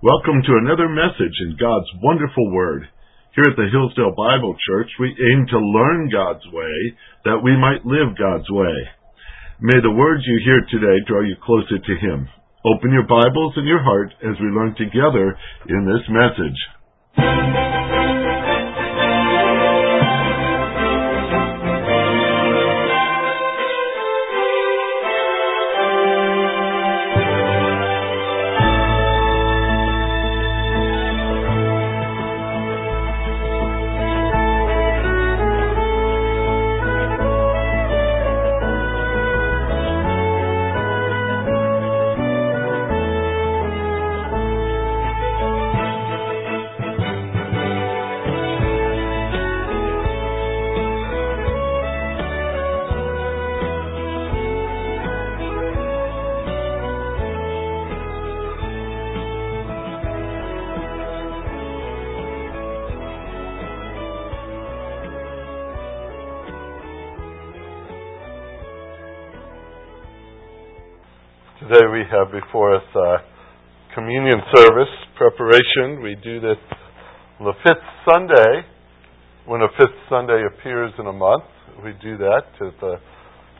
Welcome to another message in God's wonderful Word. Here at the Hillsdale Bible Church, we aim to learn God's way that we might live God's way. May the words you hear today draw you closer to Him. Open your Bibles and your heart as we learn together in this message. Have uh, communion service preparation. We do this on the fifth Sunday. When a fifth Sunday appears in a month, we do that at the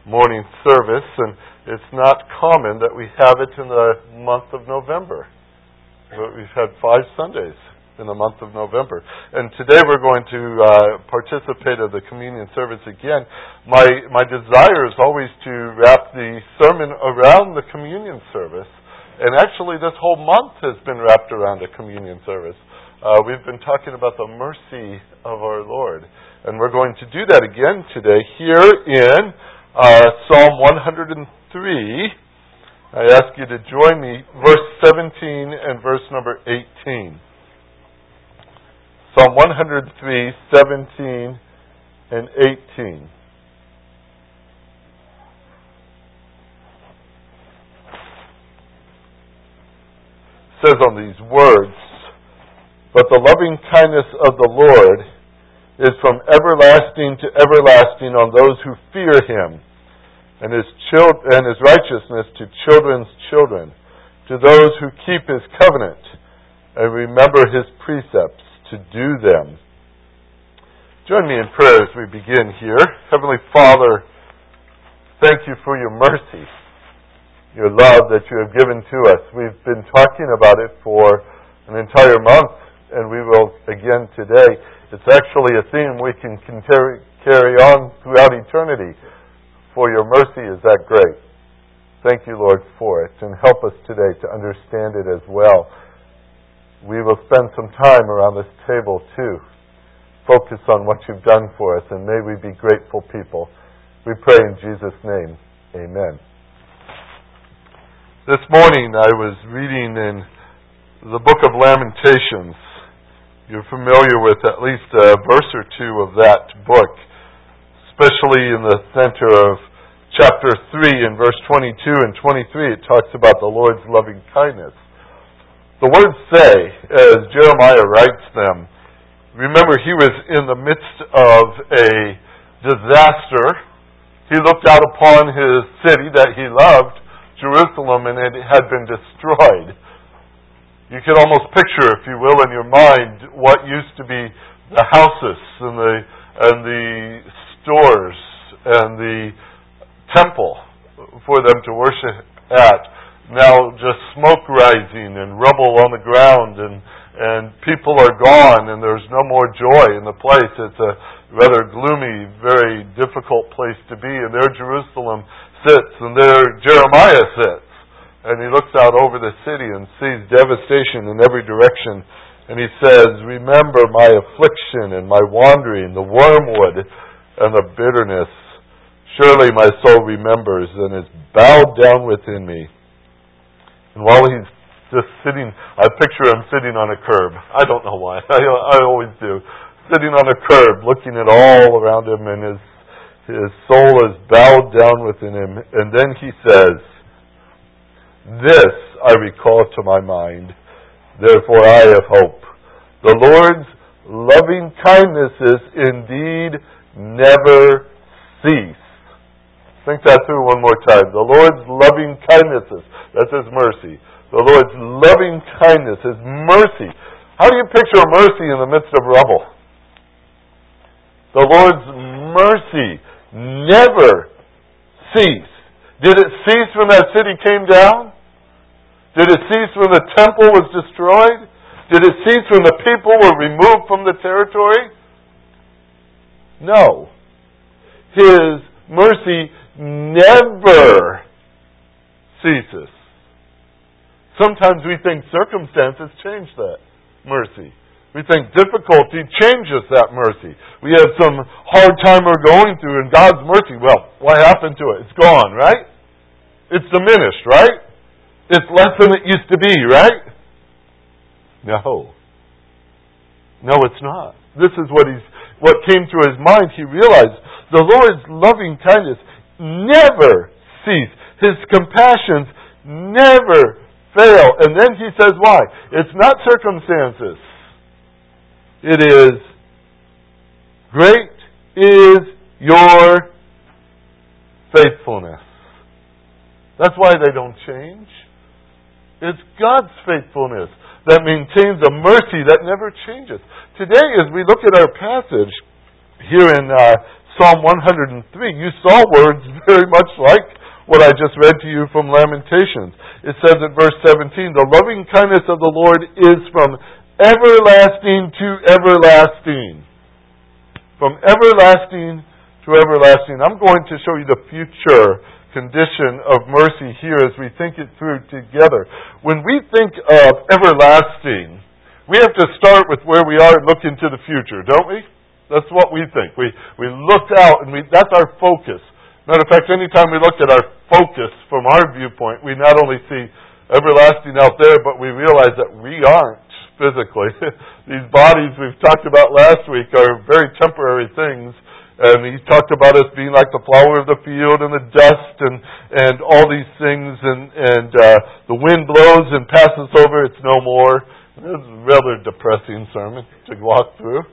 morning service, and it's not common that we have it in the month of November. But we've had five Sundays in the month of November. And today we're going to uh, participate of the communion service again. My my desire is always to wrap the sermon around the communion service. And actually, this whole month has been wrapped around a communion service. Uh, we've been talking about the mercy of our Lord. And we're going to do that again today here in uh, Psalm 103. I ask you to join me, verse 17 and verse number 18. Psalm 103, 17, and 18. Says on these words, But the loving kindness of the Lord is from everlasting to everlasting on those who fear him, and his, chil- and his righteousness to children's children, to those who keep his covenant and remember his precepts to do them. Join me in prayer as we begin here. Heavenly Father, thank you for your mercy, your love that you have given to us. We've been talking about it for an entire month, and we will again today. It's actually a theme we can carry on throughout eternity, for your mercy is that great. Thank you, Lord, for it, and help us today to understand it as well we will spend some time around this table too. Focus on what you've done for us, and may we be grateful people. We pray in Jesus' name. Amen. This morning I was reading in the book of Lamentations. You're familiar with at least a verse or two of that book, especially in the center of chapter 3 in verse 22 and 23. It talks about the Lord's loving kindness. The words say, as Jeremiah writes them, remember he was in the midst of a disaster. He looked out upon his city that he loved, Jerusalem, and it had been destroyed. You can almost picture, if you will, in your mind what used to be the houses and the and the stores and the temple for them to worship at now just smoke rising and rubble on the ground and and people are gone and there's no more joy in the place. It's a rather gloomy, very difficult place to be. And there Jerusalem sits and there Jeremiah sits. And he looks out over the city and sees devastation in every direction. And he says, Remember my affliction and my wandering, the wormwood and the bitterness. Surely my soul remembers and is bowed down within me. And while he's just sitting, I picture him sitting on a curb. I don't know why. I, I always do. Sitting on a curb, looking at all around him, and his his soul is bowed down within him. And then he says, "This I recall to my mind. Therefore I have hope. The Lord's loving kindnesses indeed never cease." Think that through one more time. The Lord's loving kindnesses, that's His mercy. The Lord's loving kindness, His mercy. How do you picture mercy in the midst of rubble? The Lord's mercy never ceased. Did it cease when that city came down? Did it cease when the temple was destroyed? Did it cease when the people were removed from the territory? No. His mercy never ceases. Sometimes we think circumstances change that mercy. We think difficulty changes that mercy. We have some hard time we're going through, and God's mercy, well, what happened to it? It's gone, right? It's diminished, right? It's less than it used to be, right? No. No, it's not. This is what he's what came to his mind. He realized the Lord's loving kindness never cease. His compassions never fail. And then he says why? It's not circumstances. It is great is your faithfulness. That's why they don't change. It's God's faithfulness that maintains a mercy that never changes. Today, as we look at our passage here in uh, Psalm 103, you saw words very much like what I just read to you from Lamentations. It says in verse 17, The loving kindness of the Lord is from everlasting to everlasting. From everlasting to everlasting. I'm going to show you the future condition of mercy here as we think it through together. When we think of everlasting, we have to start with where we are and look into the future, don't we? That's what we think. We, we look out and we, that's our focus. Matter of fact, anytime we look at our focus from our viewpoint, we not only see everlasting out there, but we realize that we aren't physically. These bodies we've talked about last week are very temporary things and he talked about us being like the flower of the field and the dust and and all these things and and uh, the wind blows and passes over it's no more it was a rather depressing sermon to walk through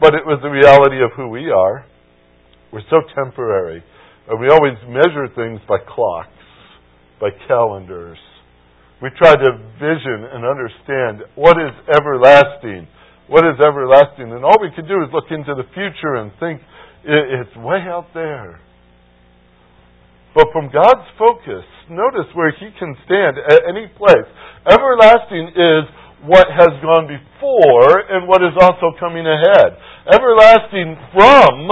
but it was the reality of who we are we're so temporary and we always measure things by clocks by calendars we try to vision and understand what is everlasting what is everlasting? And all we can do is look into the future and think it's way out there. But from God's focus, notice where He can stand at any place. Everlasting is what has gone before and what is also coming ahead. Everlasting from,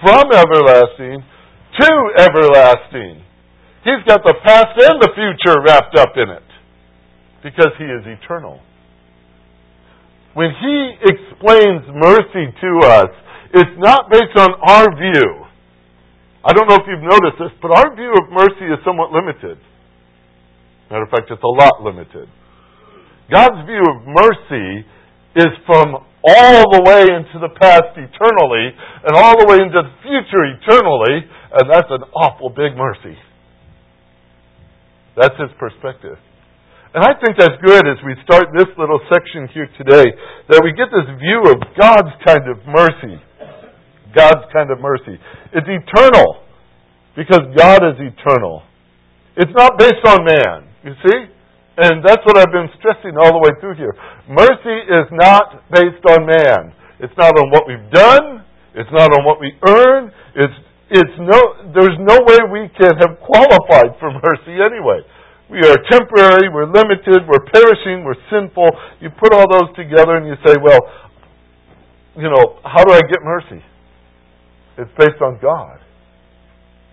from everlasting to everlasting. He's got the past and the future wrapped up in it because He is eternal when he explains mercy to us, it's not based on our view. I don't know if you've noticed this, but our view of mercy is somewhat limited. Matter of fact, it's a lot limited. God's view of mercy is from all the way into the past eternally and all the way into the future eternally, and that's an awful big mercy. That's his perspective. And I think that's good as we start this little section here today, that we get this view of God's kind of mercy. God's kind of mercy. It's eternal, because God is eternal. It's not based on man, you see? And that's what I've been stressing all the way through here. Mercy is not based on man. It's not on what we've done. It's not on what we earn. It's, it's no, there's no way we can have qualified for mercy anyway. We are temporary, we're limited, we're perishing, we're sinful. You put all those together and you say, well, you know, how do I get mercy? It's based on God.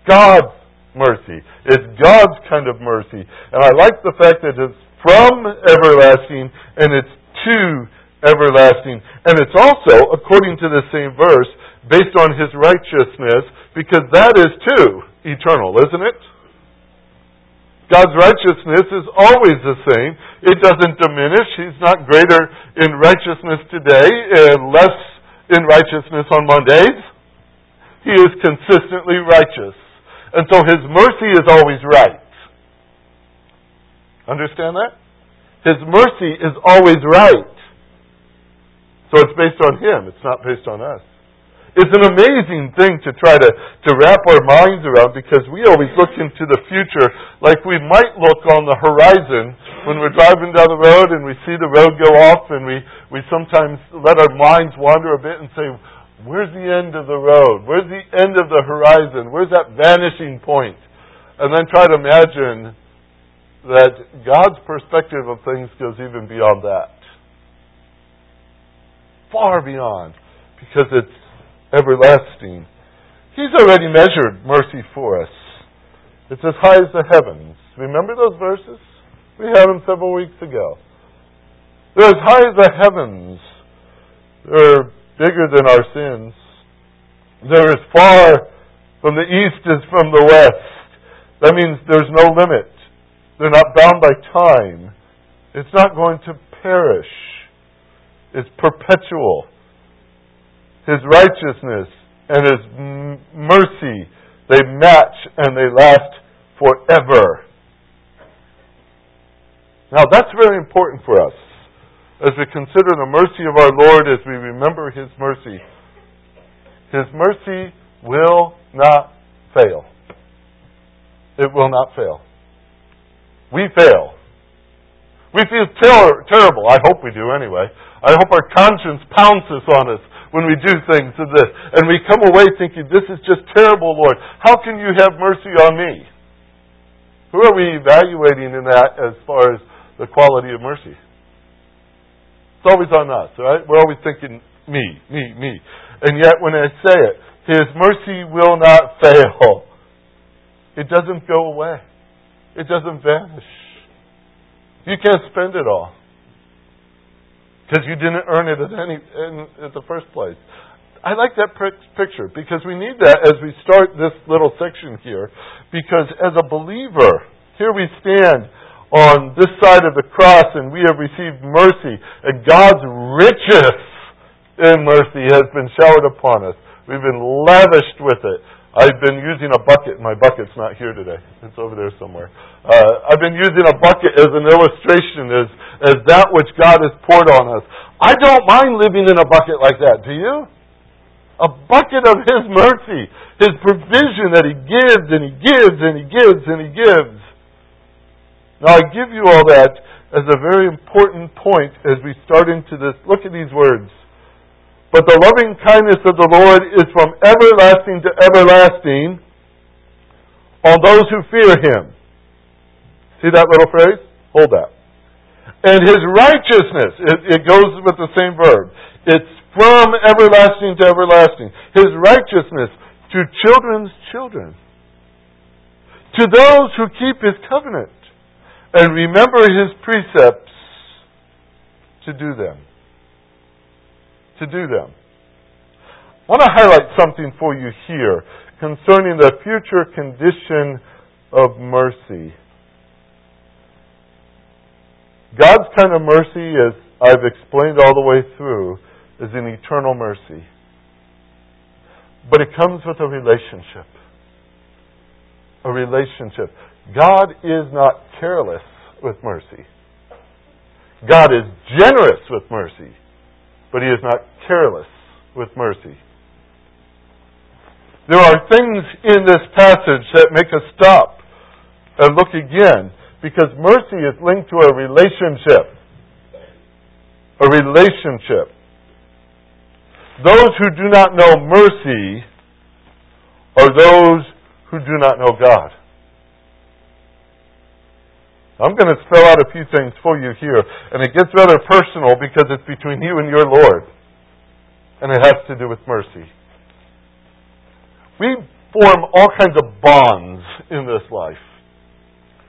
God's mercy. It's God's kind of mercy. And I like the fact that it's from everlasting and it's to everlasting. And it's also, according to the same verse, based on his righteousness, because that is too eternal, isn't it? God's righteousness is always the same. It doesn't diminish. He's not greater in righteousness today and less in righteousness on Mondays. He is consistently righteous. And so His mercy is always right. Understand that? His mercy is always right. So it's based on Him. It's not based on us. It's an amazing thing to try to, to wrap our minds around because we always look into the future like we might look on the horizon when we're driving down the road and we see the road go off and we, we sometimes let our minds wander a bit and say, where's the end of the road? Where's the end of the horizon? Where's that vanishing point? And then try to imagine that God's perspective of things goes even beyond that. Far beyond. Because it's everlasting. He's already measured mercy for us. It's as high as the heavens. Remember those verses? We had them several weeks ago. They're as high as the heavens. They're bigger than our sins. They're as far from the east as from the west. That means there's no limit. They're not bound by time. It's not going to perish. It's perpetual. His righteousness and His mercy, they match and they last forever. Now that's very important for us as we consider the mercy of our Lord, as we remember His mercy. His mercy will not fail. It will not fail. We fail. We feel ter- terrible. I hope we do anyway. I hope our conscience pounces on us when we do things of this. And we come away thinking, this is just terrible, Lord. How can you have mercy on me? Who are we evaluating in that as far as the quality of mercy? It's always on us, right? We're always thinking, me, me, me. And yet when I say it, His mercy will not fail. It doesn't go away. It doesn't vanish. You can't spend it all because you didn't earn it at any in, at the first place. I like that picture because we need that as we start this little section here. Because as a believer, here we stand on this side of the cross and we have received mercy, and God's riches in mercy has been showered upon us. We've been lavished with it. I've been using a bucket. My bucket's not here today. It's over there somewhere. Uh, I've been using a bucket as an illustration, as, as that which God has poured on us. I don't mind living in a bucket like that. Do you? A bucket of His mercy, His provision that He gives and He gives and He gives and He gives. Now I give you all that as a very important point as we start into this. Look at these words. But the loving kindness of the Lord is from everlasting to everlasting on those who fear him. See that little phrase? Hold that. And his righteousness, it, it goes with the same verb. It's from everlasting to everlasting. His righteousness to children's children. To those who keep his covenant and remember his precepts to do them to do them. I want to highlight something for you here concerning the future condition of mercy. God's kind of mercy, as I've explained all the way through, is an eternal mercy. But it comes with a relationship. A relationship. God is not careless with mercy. God is generous with mercy but he is not careless with mercy. There are things in this passage that make us stop and look again because mercy is linked to a relationship. A relationship. Those who do not know mercy are those who do not know God. I'm going to spell out a few things for you here. And it gets rather personal because it's between you and your Lord. And it has to do with mercy. We form all kinds of bonds in this life.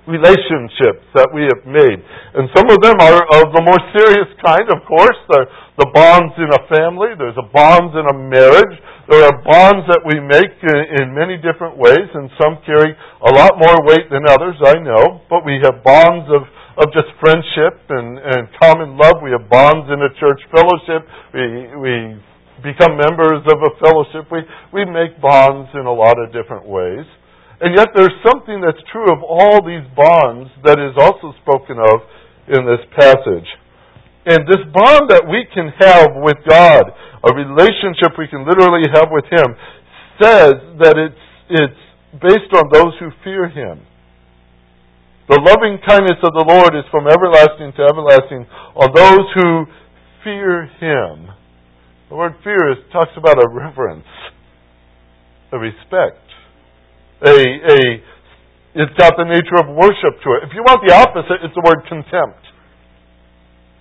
Relationships that we have made. And some of them are of the more serious kind, of course. The, the bonds in a family. There's a bonds in a marriage. There are bonds that we make in, in many different ways, and some carry a lot more weight than others, I know. But we have bonds of, of just friendship and, and common love. We have bonds in a church fellowship. We, we become members of a fellowship. We, we make bonds in a lot of different ways. And yet there's something that's true of all these bonds that is also spoken of in this passage. And this bond that we can have with God, a relationship we can literally have with Him, says that it's, it's based on those who fear Him. The loving kindness of the Lord is from everlasting to everlasting on those who fear Him. The word fear is, talks about a reverence, a respect, a, a, it's got the nature of worship to it. If you want the opposite, it's the word contempt.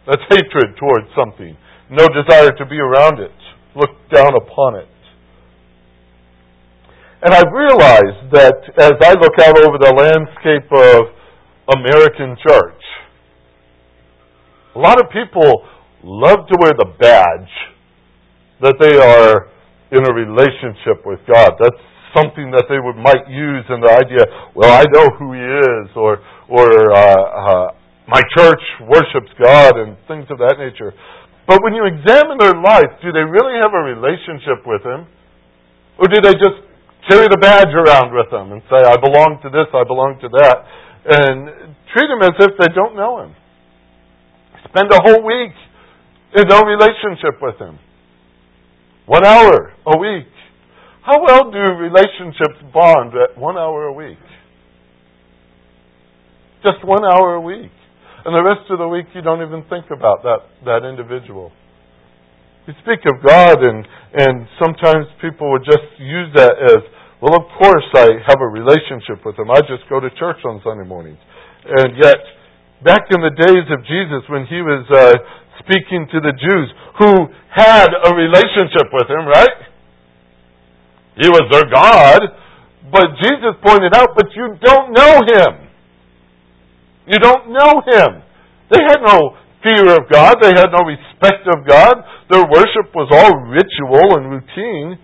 That's hatred towards something. No desire to be around it. Look down upon it. And I've realized that as I look out over the landscape of American church, a lot of people love to wear the badge that they are in a relationship with God. That's something that they would might use in the idea, well, I know who He is, or or uh, uh, my church worships God and things of that nature. But when you examine their life, do they really have a relationship with Him? Or do they just carry the badge around with them and say, I belong to this, I belong to that, and treat Him as if they don't know Him? Spend a whole week in no relationship with Him. One hour a week. How well do relationships bond at one hour a week? Just one hour a week. And the rest of the week, you don't even think about that, that individual. We speak of God, and, and sometimes people would just use that as, well, of course I have a relationship with Him. I just go to church on Sunday mornings. And yet, back in the days of Jesus, when He was uh, speaking to the Jews who had a relationship with Him, right? He was their God. But Jesus pointed out, but you don't know Him. You don't know Him. They had no fear of God. They had no respect of God. Their worship was all ritual and routine.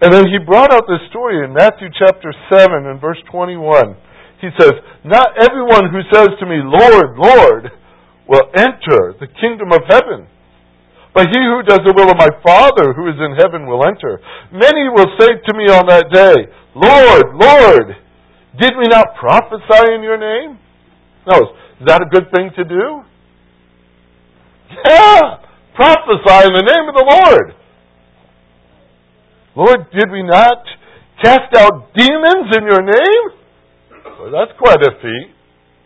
And then he brought out this story in Matthew chapter 7 and verse 21. He says, Not everyone who says to me, Lord, Lord, will enter the kingdom of heaven. But he who does the will of my Father who is in heaven will enter. Many will say to me on that day, Lord, Lord, did we not prophesy in your name? No, is that a good thing to do? Yeah! Prophesy in the name of the Lord. Lord, did we not cast out demons in your name? Well, that's quite a feat.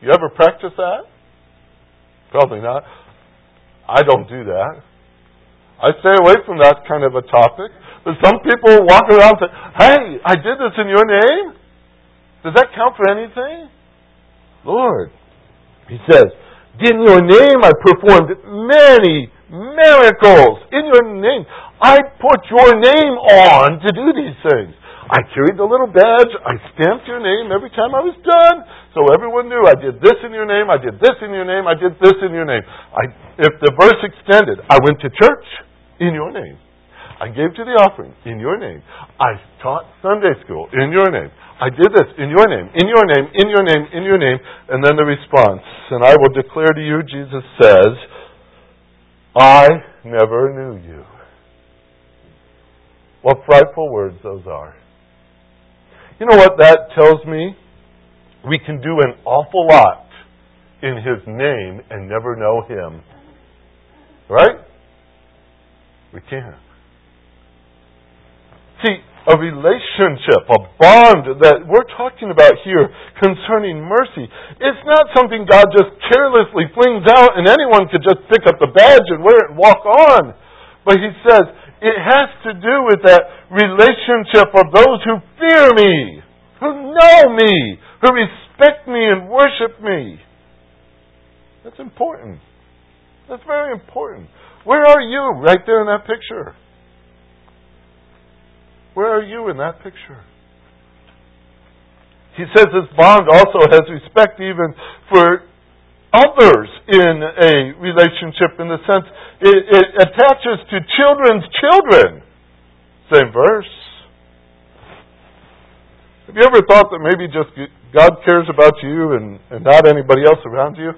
You ever practice that? Probably not. I don't do that. I stay away from that kind of a topic. But some people walk around and say, Hey, I did this in your name? Does that count for anything? Lord, he says, In your name I performed many miracles. In your name. I put your name on to do these things. I carried the little badge. I stamped your name every time I was done. So everyone knew I did this in your name. I did this in your name. I did this in your name. I, if the verse extended, I went to church in your name. I gave to the offering in your name. I taught Sunday school in your name. I did this in your name, in your name, in your name, in your name. And then the response, and I will declare to you, Jesus says, I never knew you. What frightful words those are. You know what that tells me? We can do an awful lot in His name and never know Him. Right? We can't. See, a relationship, a bond that we're talking about here concerning mercy. It's not something God just carelessly flings out and anyone could just pick up the badge and wear it and walk on. But He says it has to do with that relationship of those who fear me, who know me, who respect me and worship me. That's important. That's very important. Where are you right there in that picture? Where are you in that picture? He says this bond also has respect even for others in a relationship in the sense it, it attaches to children's children. Same verse. Have you ever thought that maybe just God cares about you and, and not anybody else around you?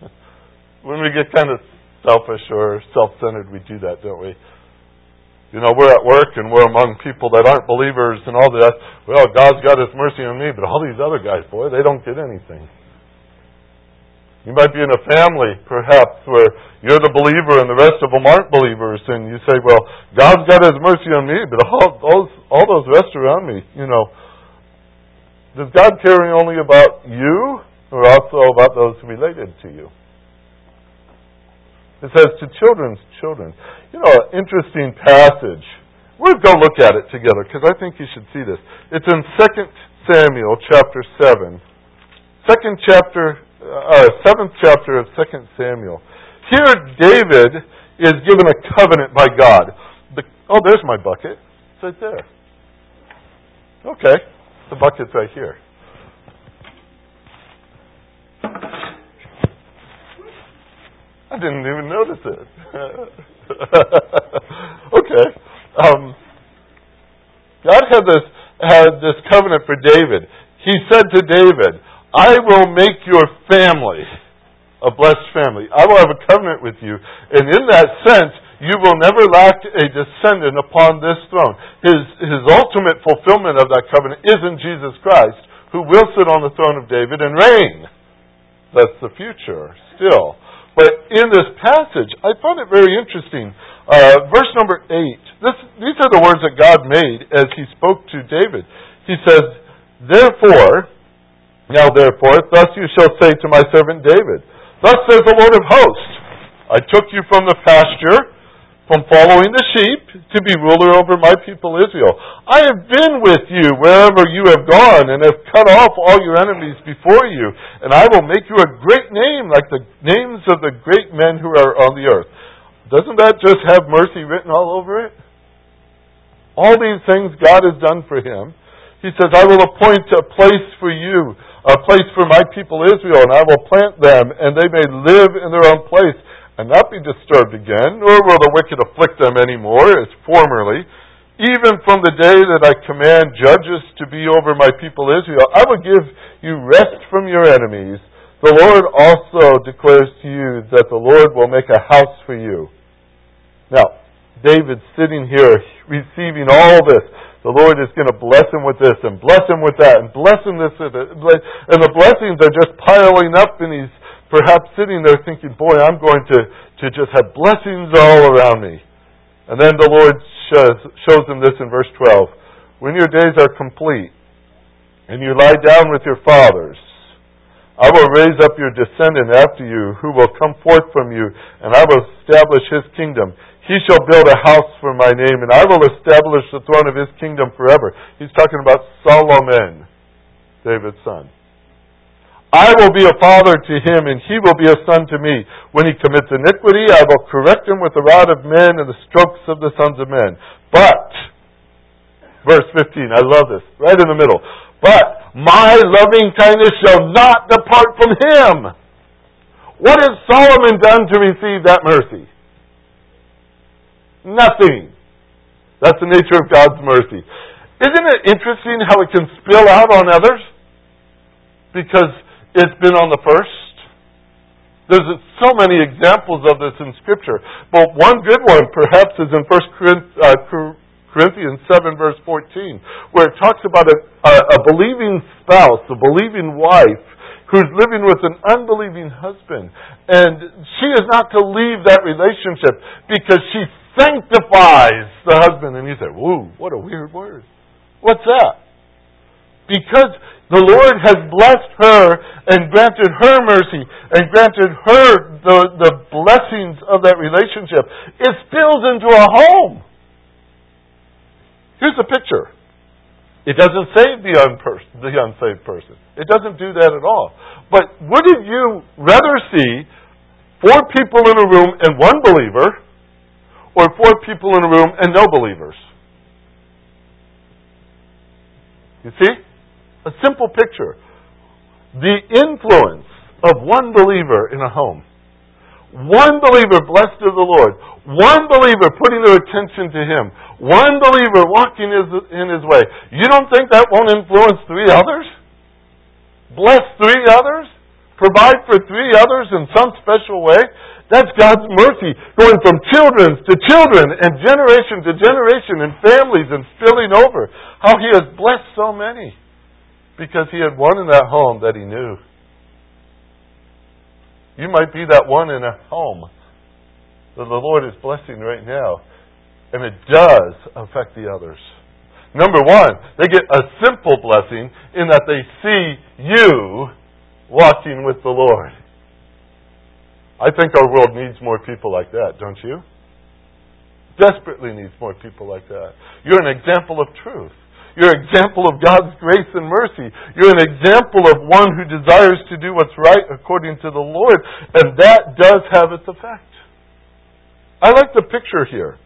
When we get kind of selfish or self centered, we do that, don't we? You know, we're at work and we're among people that aren't believers and all that. Well, God's got His mercy on me, but all these other guys, boy, they don't get anything. You might be in a family, perhaps, where you're the believer and the rest of them aren't believers, and you say, "Well, God's got His mercy on me, but all those all those rest around me, you know." Does God care only about you, or also about those related to you? It says to children's children. You know, interesting passage. We'll go look at it together because I think you should see this. It's in Second Samuel chapter seven. Second chapter uh, seventh chapter of Second Samuel. Here, David is given a covenant by God. The, oh, there's my bucket. It's right there. Okay, the bucket's right here. I didn't even notice it. okay. Um, God had this had this covenant for David. He said to David, I will make your family a blessed family. I will have a covenant with you. And in that sense, you will never lack a descendant upon this throne. His, his ultimate fulfillment of that covenant is in Jesus Christ, who will sit on the throne of David and reign. That's the future, still. But in this passage, I found it very interesting. Uh, verse number 8. This, these are the words that God made as he spoke to David. He says, Therefore, now therefore, thus you shall say to my servant David, Thus says the Lord of hosts, I took you from the pasture, from following the sheep, to be ruler over my people Israel. I have been with you wherever you have gone, and have cut off all your enemies before you, and I will make you a great name, like the names of the great men who are on the earth. Doesn't that just have mercy written all over it? All these things God has done for him. He says, I will appoint a place for you a place for my people Israel, and I will plant them, and they may live in their own place, and not be disturbed again, nor will the wicked afflict them any more as formerly. Even from the day that I command judges to be over my people Israel, I will give you rest from your enemies. The Lord also declares to you that the Lord will make a house for you. Now, David sitting here receiving all this the Lord is going to bless him with this and bless him with that and bless him this and and the blessings are just piling up and he's perhaps sitting there thinking, boy, I'm going to, to just have blessings all around me. And then the Lord shows, shows him this in verse 12. When your days are complete and you lie down with your fathers, I will raise up your descendant after you who will come forth from you and I will establish his kingdom. He shall build a house for my name, and I will establish the throne of his kingdom forever. He's talking about Solomon, David's son. I will be a father to him, and he will be a son to me. When he commits iniquity, I will correct him with the rod of men and the strokes of the sons of men. But, verse 15, I love this, right in the middle. But my loving kindness shall not depart from him. What has Solomon done to receive that mercy? Nothing. That's the nature of God's mercy. Isn't it interesting how it can spill out on others? Because it's been on the first. There's so many examples of this in Scripture. But one good one, perhaps, is in 1 uh, Corinthians 7, verse 14, where it talks about a, a believing spouse, a believing wife, who's living with an unbelieving husband. And she is not to leave that relationship because she sanctifies the husband. And you say, whoa, what a weird word. What's that? Because the Lord has blessed her and granted her mercy and granted her the, the blessings of that relationship, it spills into a home. Here's the picture. It doesn't save the, unpers- the unsaved person. It doesn't do that at all. But wouldn't you rather see four people in a room and one believer or four people in a room and no believers. You see? A simple picture. The influence of one believer in a home. One believer blessed of the Lord. One believer putting their attention to Him. One believer walking in His way. You don't think that won't influence three others? Bless three others? Provide for three others in some special way? That's God's mercy going from children to children and generation to generation and families and spilling over. How He has blessed so many because He had one in that home that He knew. You might be that one in a home that the Lord is blessing right now. And it does affect the others. Number one, they get a simple blessing in that they see you walking with the Lord. I think our world needs more people like that, don't you? Desperately needs more people like that. You're an example of truth. You're an example of God's grace and mercy. You're an example of one who desires to do what's right according to the Lord, and that does have its effect. I like the picture here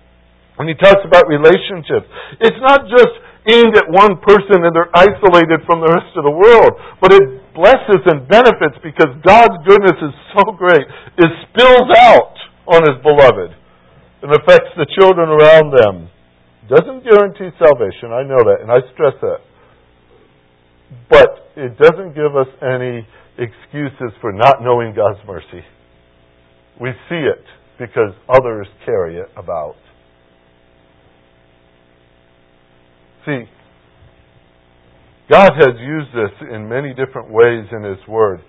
when he talks about relationships. It's not just aimed at one person and they're isolated from the rest of the world, but it blesses and benefits because God's goodness is so great. It spills out on His beloved and affects the children around them. Doesn't guarantee salvation, I know that, and I stress that. But it doesn't give us any excuses for not knowing God's mercy. We see it because others carry it about. See, God has used this in many different ways in His Word.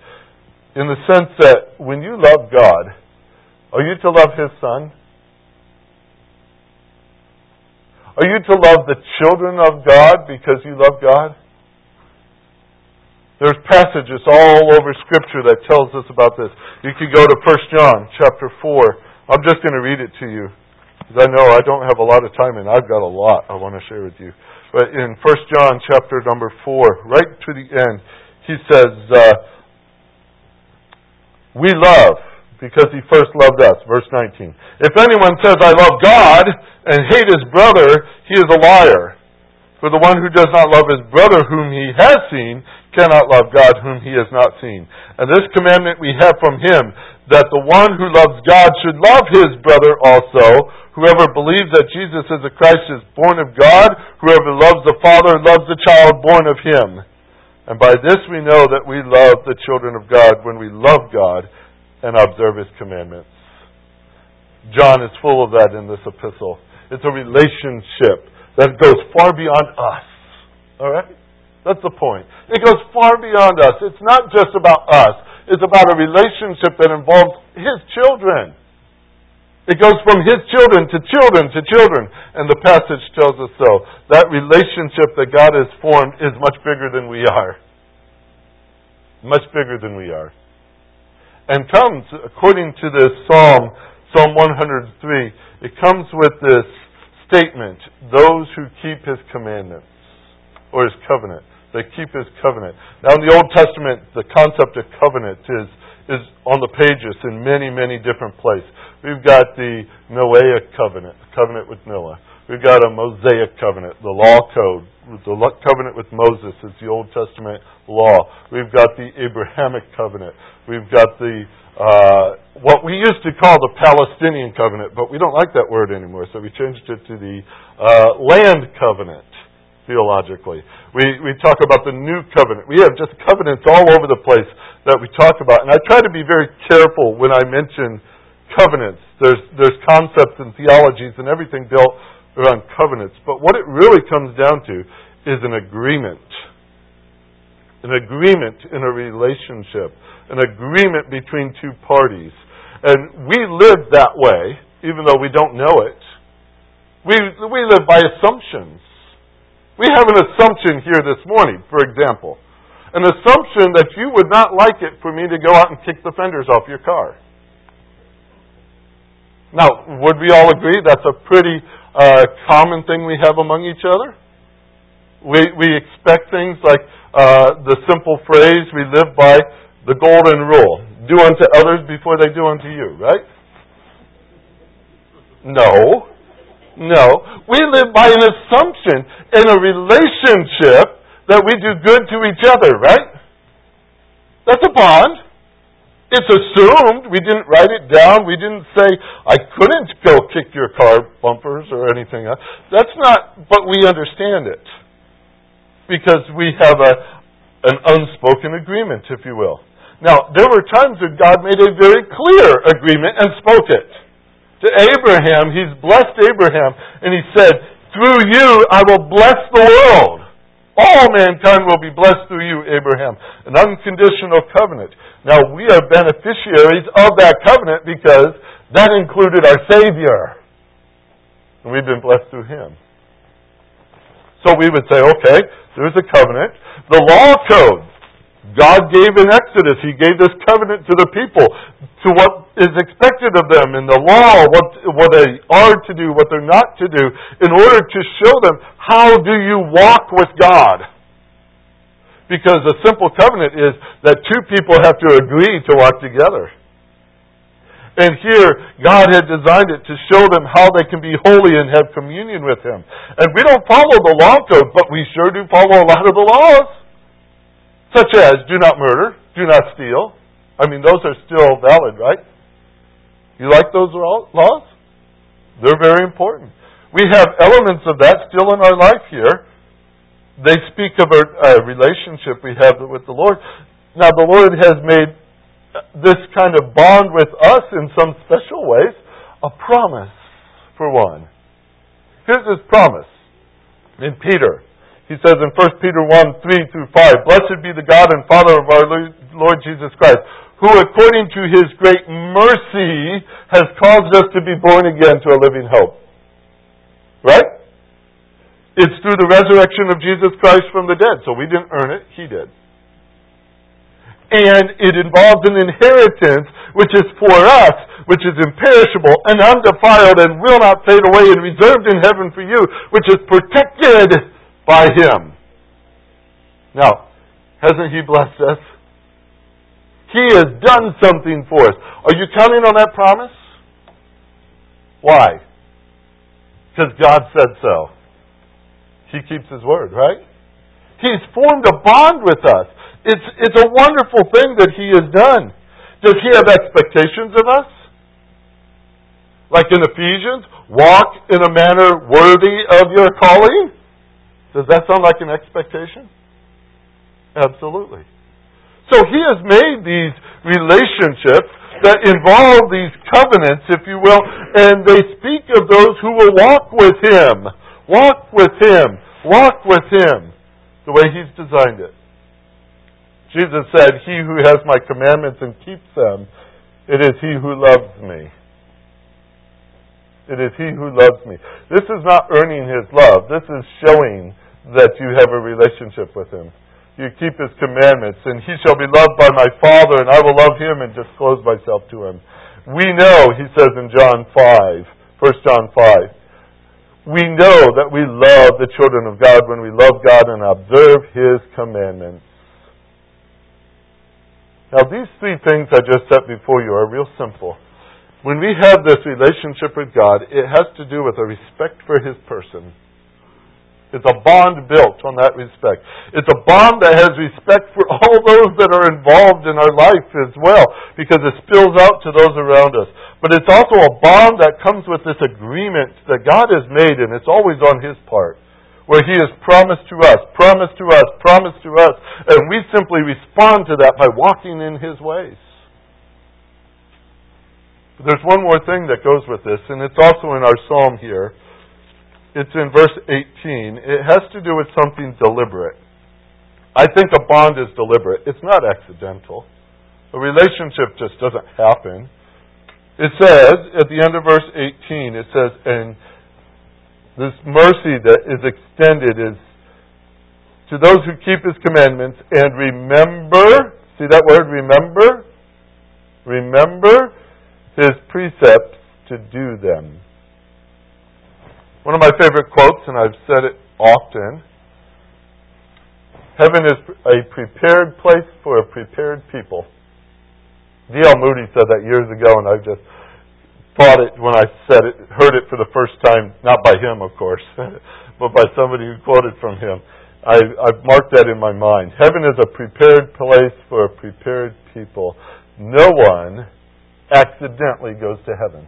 In the sense that when you love God, are you to love His Son? Are you to love the children of God because you love God? There's passages all over Scripture that tells us about this. You could go to 1 John chapter 4. I'm just going to read it to you because I know I don't have a lot of time and I've got a lot I want to share with you. But in 1 John chapter number 4, right to the end, he says, uh, We love because he first loved us. Verse 19. If anyone says, I love God and hate his brother, he is a liar. For the one who does not love his brother whom he has seen cannot love God whom he has not seen. And this commandment we have from him, that the one who loves God should love his brother also. Whoever believes that Jesus is the Christ is born of God. Whoever loves the Father loves the child born of him. And by this we know that we love the children of God when we love God and observe his commandments. John is full of that in this epistle. It's a relationship that goes far beyond us. All right? That's the point. It goes far beyond us. It's not just about us. It's about a relationship that involves His children. It goes from His children to children to children. And the passage tells us so. That relationship that God has formed is much bigger than we are. Much bigger than we are. And comes, according to this Psalm, Psalm 103, it comes with this statement those who keep his commandments or his covenant. They keep his covenant. Now, in the Old Testament, the concept of covenant is, is on the pages in many, many different places. We've got the Noahic covenant, the covenant with Noah. We've got a Mosaic covenant, the law code. The covenant with Moses is the Old Testament law. We've got the Abrahamic covenant. We've got the uh, what we used to call the Palestinian covenant, but we don't like that word anymore, so we changed it to the uh, land covenant theologically. We, we talk about the new covenant. We have just covenants all over the place that we talk about. And I try to be very careful when I mention covenants. There's, there's concepts and theologies and everything built around covenants. But what it really comes down to is an agreement. An agreement in a relationship an agreement between two parties. And we live that way, even though we don't know it. We, we live by assumptions. We have an assumption here this morning, for example. An assumption that you would not like it for me to go out and kick the fenders off your car. Now, would we all agree that's a pretty uh, common thing we have among each other? We, we expect things like uh, the simple phrase we live by the golden rule do unto others before they do unto you, right? No. No. We live by an assumption in a relationship that we do good to each other, right? That's a bond. It's assumed. We didn't write it down. We didn't say, I couldn't go kick your car bumpers or anything else. That's not, but we understand it. Because we have a, an unspoken agreement, if you will. Now, there were times when God made a very clear agreement and spoke it. To Abraham, He's blessed Abraham, and He said, Through you I will bless the world. All mankind will be blessed through you, Abraham. An unconditional covenant. Now, we are beneficiaries of that covenant because that included our Savior. And we've been blessed through Him. So we would say, okay, there's a covenant. The law code. God gave in Exodus, He gave this covenant to the people, to what is expected of them in the law, what, what they are to do, what they're not to do, in order to show them how do you walk with God. Because a simple covenant is that two people have to agree to walk together. And here, God had designed it to show them how they can be holy and have communion with Him. And we don't follow the law code, but we sure do follow a lot of the laws. Such as, do not murder, do not steal. I mean, those are still valid, right? You like those laws? They're very important. We have elements of that still in our life here. They speak of a, a uh, relationship we have with the Lord. Now, the Lord has made uh, this kind of bond with us in some special ways, a promise, for one. Here's his promise in Peter. He says in 1 Peter 1, 3 through 5, Blessed be the God and Father of our Lord Jesus Christ, who according to his great mercy has caused us to be born again to a living hope. Right? It's through the resurrection of Jesus Christ from the dead. So we didn't earn it, he did and it involves an inheritance which is for us, which is imperishable and undefiled and will not fade away and reserved in heaven for you, which is protected by Him. Now, hasn't He blessed us? He has done something for us. Are you counting on that promise? Why? Because God said so. He keeps His word, right? He's formed a bond with us. It's, it's a wonderful thing that He has done. Does He have expectations of us? Like in Ephesians, walk in a manner worthy of your calling? Does that sound like an expectation? Absolutely. So He has made these relationships that involve these covenants, if you will, and they speak of those who will walk with Him. Walk with Him. Walk with Him the way He's designed it. Jesus said, He who has my commandments and keeps them, it is he who loves me. It is he who loves me. This is not earning his love. This is showing that you have a relationship with him. You keep his commandments, and he shall be loved by my Father, and I will love him and disclose myself to him. We know, he says in John 5, 1 John 5, we know that we love the children of God when we love God and observe his commandments. Now, these three things I just set before you are real simple. When we have this relationship with God, it has to do with a respect for His person. It's a bond built on that respect. It's a bond that has respect for all those that are involved in our life as well, because it spills out to those around us. But it's also a bond that comes with this agreement that God has made, and it's always on His part where He has promised to us, promised to us, promised to us, and we simply respond to that by walking in His ways. But there's one more thing that goes with this, and it's also in our psalm here. It's in verse 18. It has to do with something deliberate. I think a bond is deliberate. It's not accidental. A relationship just doesn't happen. It says, at the end of verse 18, it says, And this mercy that is extended is to those who keep his commandments and remember, see that word, remember? Remember his precepts to do them. One of my favorite quotes, and I've said it often Heaven is a prepared place for a prepared people. D.L. Moody said that years ago, and I've just thought it when I said it, heard it for the first time, not by him, of course, but by somebody who quoted from him. I, I've marked that in my mind. Heaven is a prepared place for a prepared people. No one accidentally goes to heaven.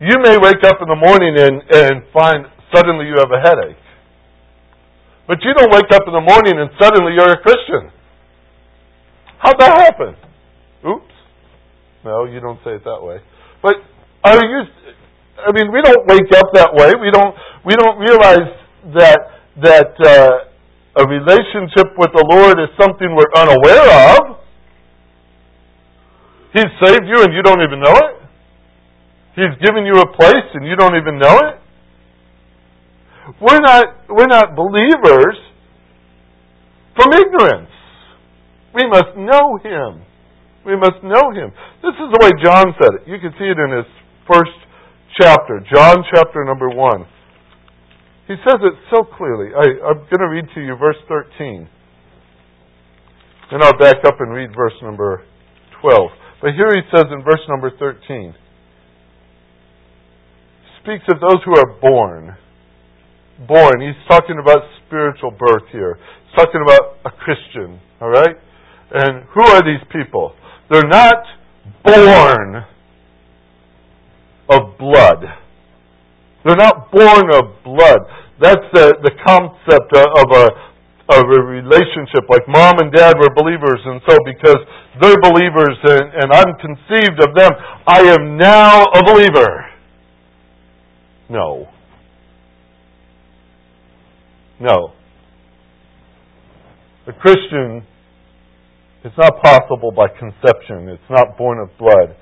You may wake up in the morning and, and find suddenly you have a headache. But you don't wake up in the morning and suddenly you're a Christian. How'd that happen? Oops. No, you don't say it that way. But are you? I mean, we don't wake up that way. We don't. We don't realize that that uh, a relationship with the Lord is something we're unaware of. He's saved you and you don't even know it. He's given you a place and you don't even know it. We're not we're not believers from ignorance. We must know him. We must know him. This is the way John said it. You can see it in his first chapter, John chapter number 1. He says it so clearly. I, I'm going to read to you verse 13. Then I'll back up and read verse number 12. But here he says in verse number 13, speaks of those who are born. Born. He's talking about spiritual birth here. He's talking about a Christian, all right? And who are these people? They're not born of blood. They're not born of blood. That's the, the concept of a of a relationship. Like mom and dad were believers, and so because they're believers and, and I'm conceived of them, I am now a believer. No. No. The Christian is not possible by conception. It's not born of blood.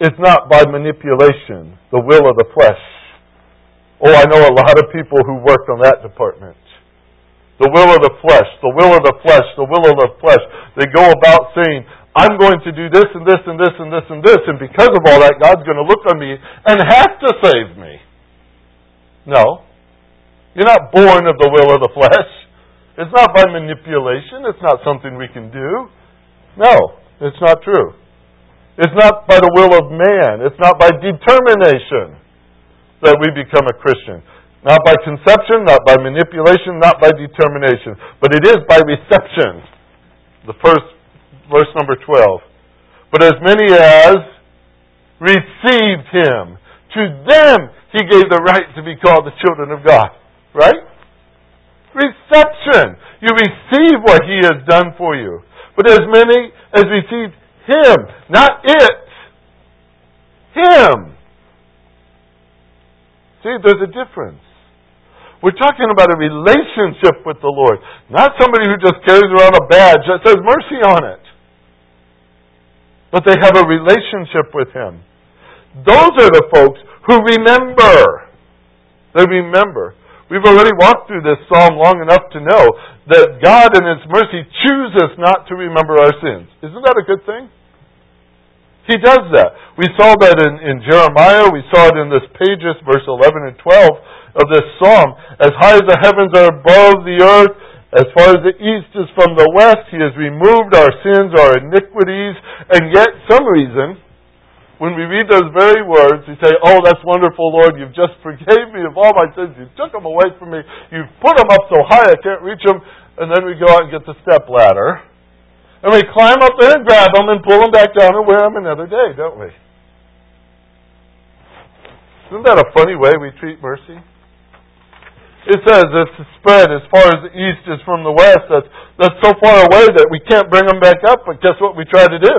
It's not by manipulation, the will of the flesh. Oh, I know a lot of people who worked on that department. The will of the flesh, the will of the flesh, the will of the flesh. They go about saying, I'm going to do this and this and this and this and this, and because of all that, God's going to look on me and have to save me. No. You're not born of the will of the flesh. It's not by manipulation. It's not something we can do. No, it's not true. It's not by the will of man. It's not by determination that we become a Christian. Not by conception, not by manipulation, not by determination, but it is by reception. The first, verse number 12. But as many as received him, to them he gave the right to be called the children of God. Right? Reception. You receive what he has done for you. But as many as received him, not it, him. See, there's a difference. We're talking about a relationship with the Lord, not somebody who just carries around a badge that says mercy on it. But they have a relationship with Him. Those are the folks who remember. They remember. We've already walked through this psalm long enough to know that God in His mercy chooses not to remember our sins. Isn't that a good thing? He does that. We saw that in, in Jeremiah. We saw it in this pages, verse 11 and 12 of this psalm. As high as the heavens are above the earth, as far as the east is from the west, He has removed our sins, our iniquities, and yet some reason, when we read those very words, we say, Oh, that's wonderful, Lord. You've just forgave me of all my sins. You took them away from me. You've put them up so high I can't reach them. And then we go out and get the step ladder. And we climb up there and grab them and pull them back down and wear them another day, don't we? Isn't that a funny way we treat mercy? It says it's spread as far as the east is from the west. That's, that's so far away that we can't bring them back up, but guess what we try to do?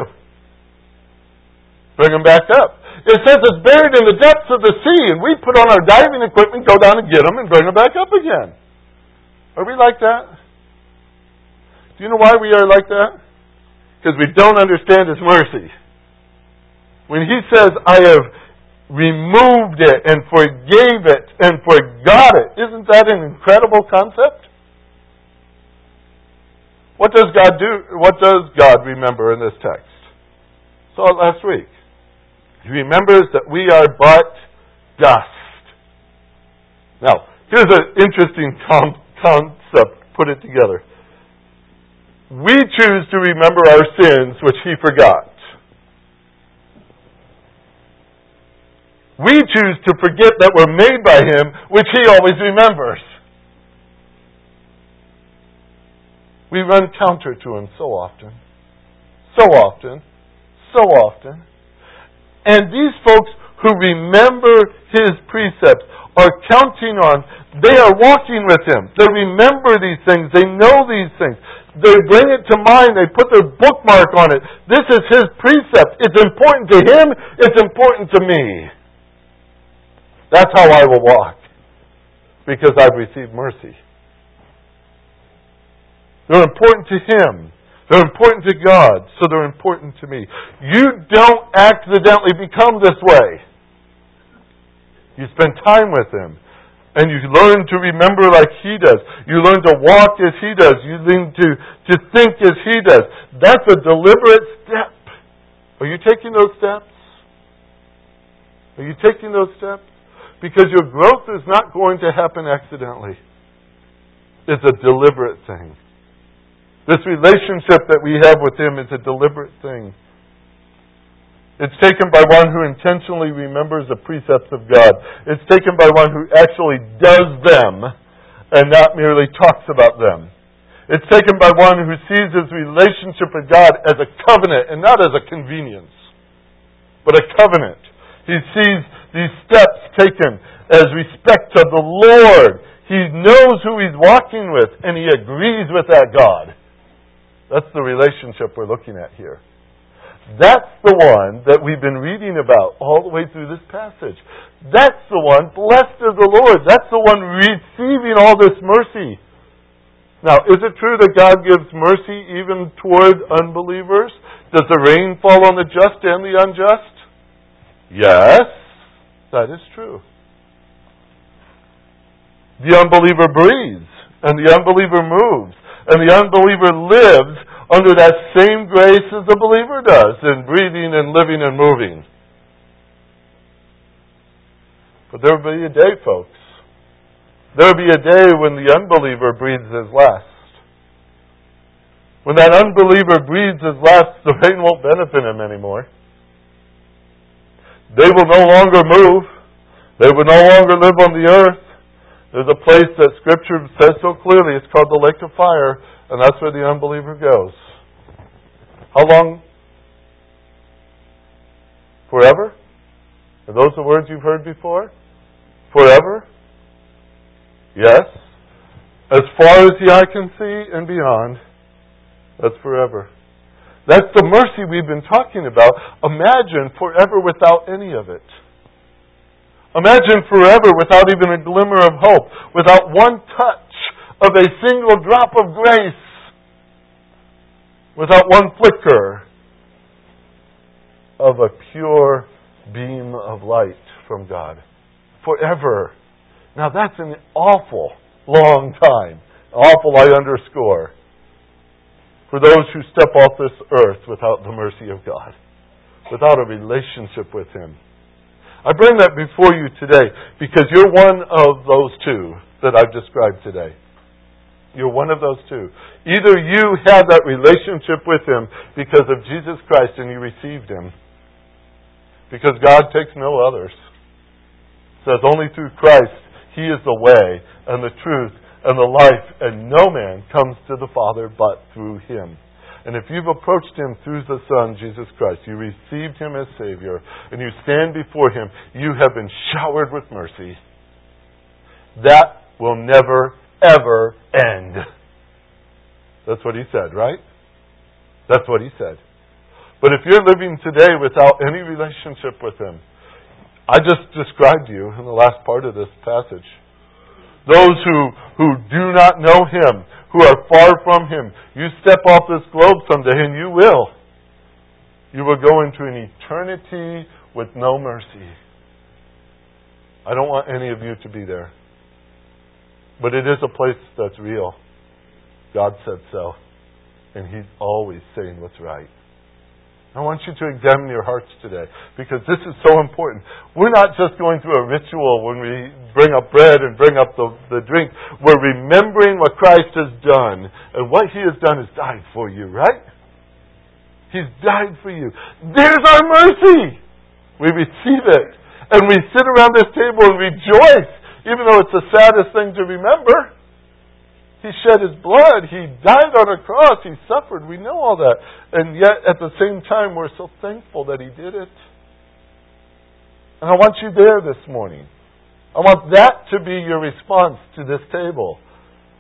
Bring them back up. It says it's buried in the depths of the sea, and we put on our diving equipment, go down and get them, and bring them back up again. Are we like that? Do you know why we are like that? Because we don't understand His mercy. When He says, I have removed it and forgave it and forgot it. Isn't that an incredible concept? What does God do? What does God remember in this text? Saw it last week. He remembers that we are but dust. Now, here's an interesting concept. Put it together. We choose to remember our sins, which He forgot. We choose to forget that we're made by Him, which He always remembers. We run counter to Him so often. So often. So often. And these folks who remember His precepts are counting on, they are walking with Him. They remember these things. They know these things. They bring it to mind. They put their bookmark on it. This is His precept. It's important to Him. It's important to me. That's how I will walk. because I've received mercy. They're important to Him. They're important to God, so they're important to me. You don't accidentally become this way. You spend time with Him. And you learn to remember like He does. You learn to walk as He does. You learn to, to think as He does. That's a deliberate step. Are you taking those steps? Are you taking those steps? Because your growth is not going to happen accidentally. It's a deliberate thing. This relationship that we have with Him is a deliberate thing. It's taken by one who intentionally remembers the precepts of God. It's taken by one who actually does them and not merely talks about them. It's taken by one who sees his relationship with God as a covenant and not as a convenience, but a covenant. He sees these steps taken as respect to the Lord. He knows who he's walking with and he agrees with that God. That's the relationship we're looking at here. That's the one that we've been reading about all the way through this passage. That's the one, blessed is the Lord. That's the one receiving all this mercy. Now, is it true that God gives mercy even toward unbelievers? Does the rain fall on the just and the unjust? Yes, that is true. The unbeliever breathes, and the unbeliever moves, and the unbeliever lives under that same grace as the believer does in breathing and living and moving. But there will be a day, folks. There will be a day when the unbeliever breathes his last. When that unbeliever breathes his last, the rain won't benefit him anymore. They will no longer move. They will no longer live on the earth. There's a place that Scripture says so clearly. It's called the lake of fire. And that's where the unbeliever goes. How long? Forever? Are those the words you've heard before? Forever? Yes. As far as the eye can see and beyond, that's forever. That's the mercy we've been talking about. Imagine forever without any of it. Imagine forever without even a glimmer of hope, without one touch of a single drop of grace without one flicker of a pure beam of light from God. Forever. Now that's an awful long time. Awful, I underscore. For those who step off this earth without the mercy of God, without a relationship with Him. I bring that before you today because you're one of those two that I've described today. You're one of those two. Either you have that relationship with Him because of Jesus Christ and you received Him. Because God takes no others. It says only through Christ He is the way and the truth and the life, and no man comes to the Father but through Him. And if you've approached Him through the Son, Jesus Christ, you received Him as Savior, and you stand before Him, you have been showered with mercy. That will never ever end. That's what he said, right? That's what he said. But if you're living today without any relationship with him, I just described you in the last part of this passage. Those who, who do not know him, who are far from him, you step off this globe someday, and you will. You will go into an eternity with no mercy. I don't want any of you to be there. But it is a place that's real. God said so. And He's always saying what's right. I want you to examine your hearts today because this is so important. We're not just going through a ritual when we bring up bread and bring up the, the drink. We're remembering what Christ has done. And what He has done is died for you, right? He's died for you. There's our mercy. We receive it. And we sit around this table and rejoice even though it's the saddest thing to remember. He shed his blood. He died on a cross. He suffered. We know all that. And yet, at the same time, we're so thankful that he did it. And I want you there this morning. I want that to be your response to this table.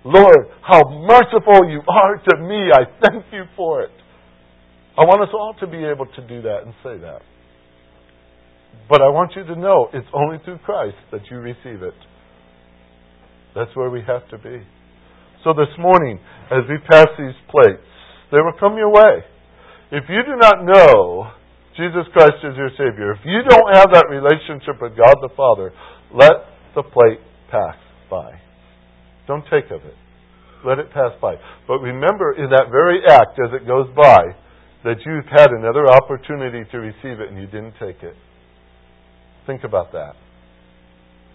Lord, how merciful you are to me. I thank you for it. I want us all to be able to do that and say that. But I want you to know it's only through Christ that you receive it. That's where we have to be. So this morning, as we pass these plates, they will come your way. If you do not know Jesus Christ is your Savior, if you don't have that relationship with God the Father, let the plate pass by. Don't take of it. Let it pass by. But remember, in that very act, as it goes by, that you've had another opportunity to receive it and you didn't take it. Think about that.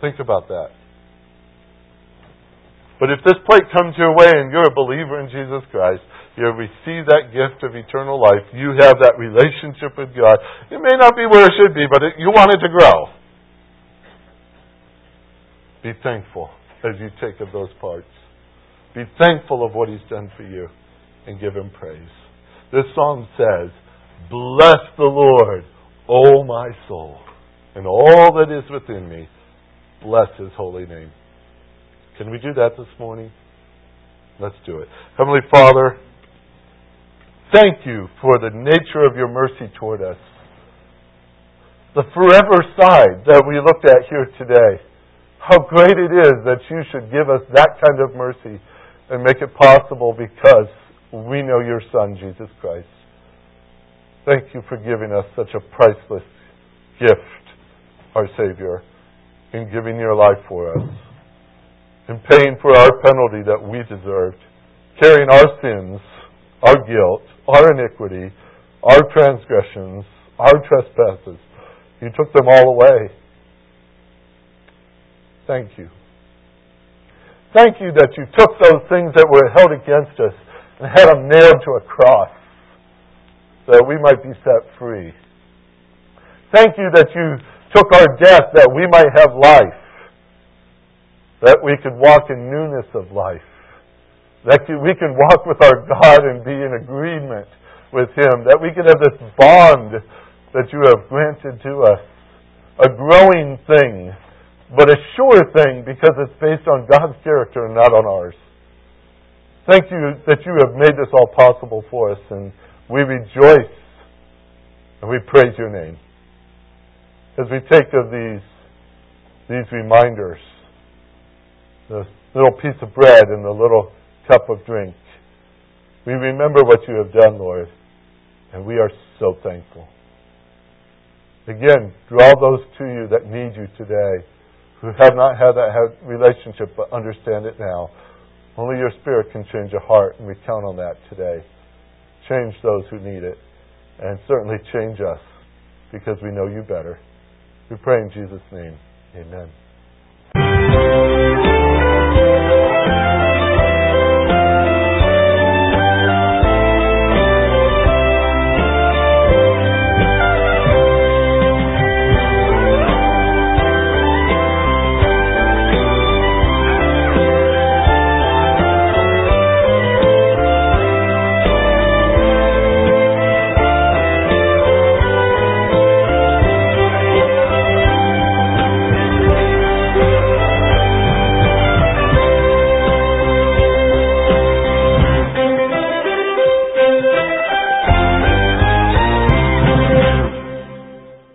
Think about that. But if this plate comes your way and you're a believer in Jesus Christ, you have received that gift of eternal life, you have that relationship with God. It may not be where it should be, but it, you want it to grow. Be thankful as you take of those parts. Be thankful of what He's done for you and give Him praise. This psalm says, Bless the Lord, O my soul, and all that is within me. Bless His holy name. Can we do that this morning? Let's do it. Heavenly Father, thank you for the nature of your mercy toward us. The forever side that we looked at here today. How great it is that you should give us that kind of mercy and make it possible because we know your Son, Jesus Christ. Thank you for giving us such a priceless gift, our Savior, in giving your life for us in paying for our penalty that we deserved, carrying our sins, our guilt, our iniquity, our transgressions, our trespasses. You took them all away. Thank you. Thank you that you took those things that were held against us and had them nailed to a cross so that we might be set free. Thank you that you took our death that we might have life that we could walk in newness of life. That we can walk with our God and be in agreement with Him. That we can have this bond that you have granted to us. A growing thing, but a sure thing because it's based on God's character and not on ours. Thank you that you have made this all possible for us, and we rejoice and we praise your name. As we take of these, these reminders, the little piece of bread and the little cup of drink. We remember what you have done, Lord, and we are so thankful. Again, draw those to you that need you today, who have not had that relationship but understand it now. Only your Spirit can change a heart, and we count on that today. Change those who need it, and certainly change us because we know you better. We pray in Jesus' name. Amen.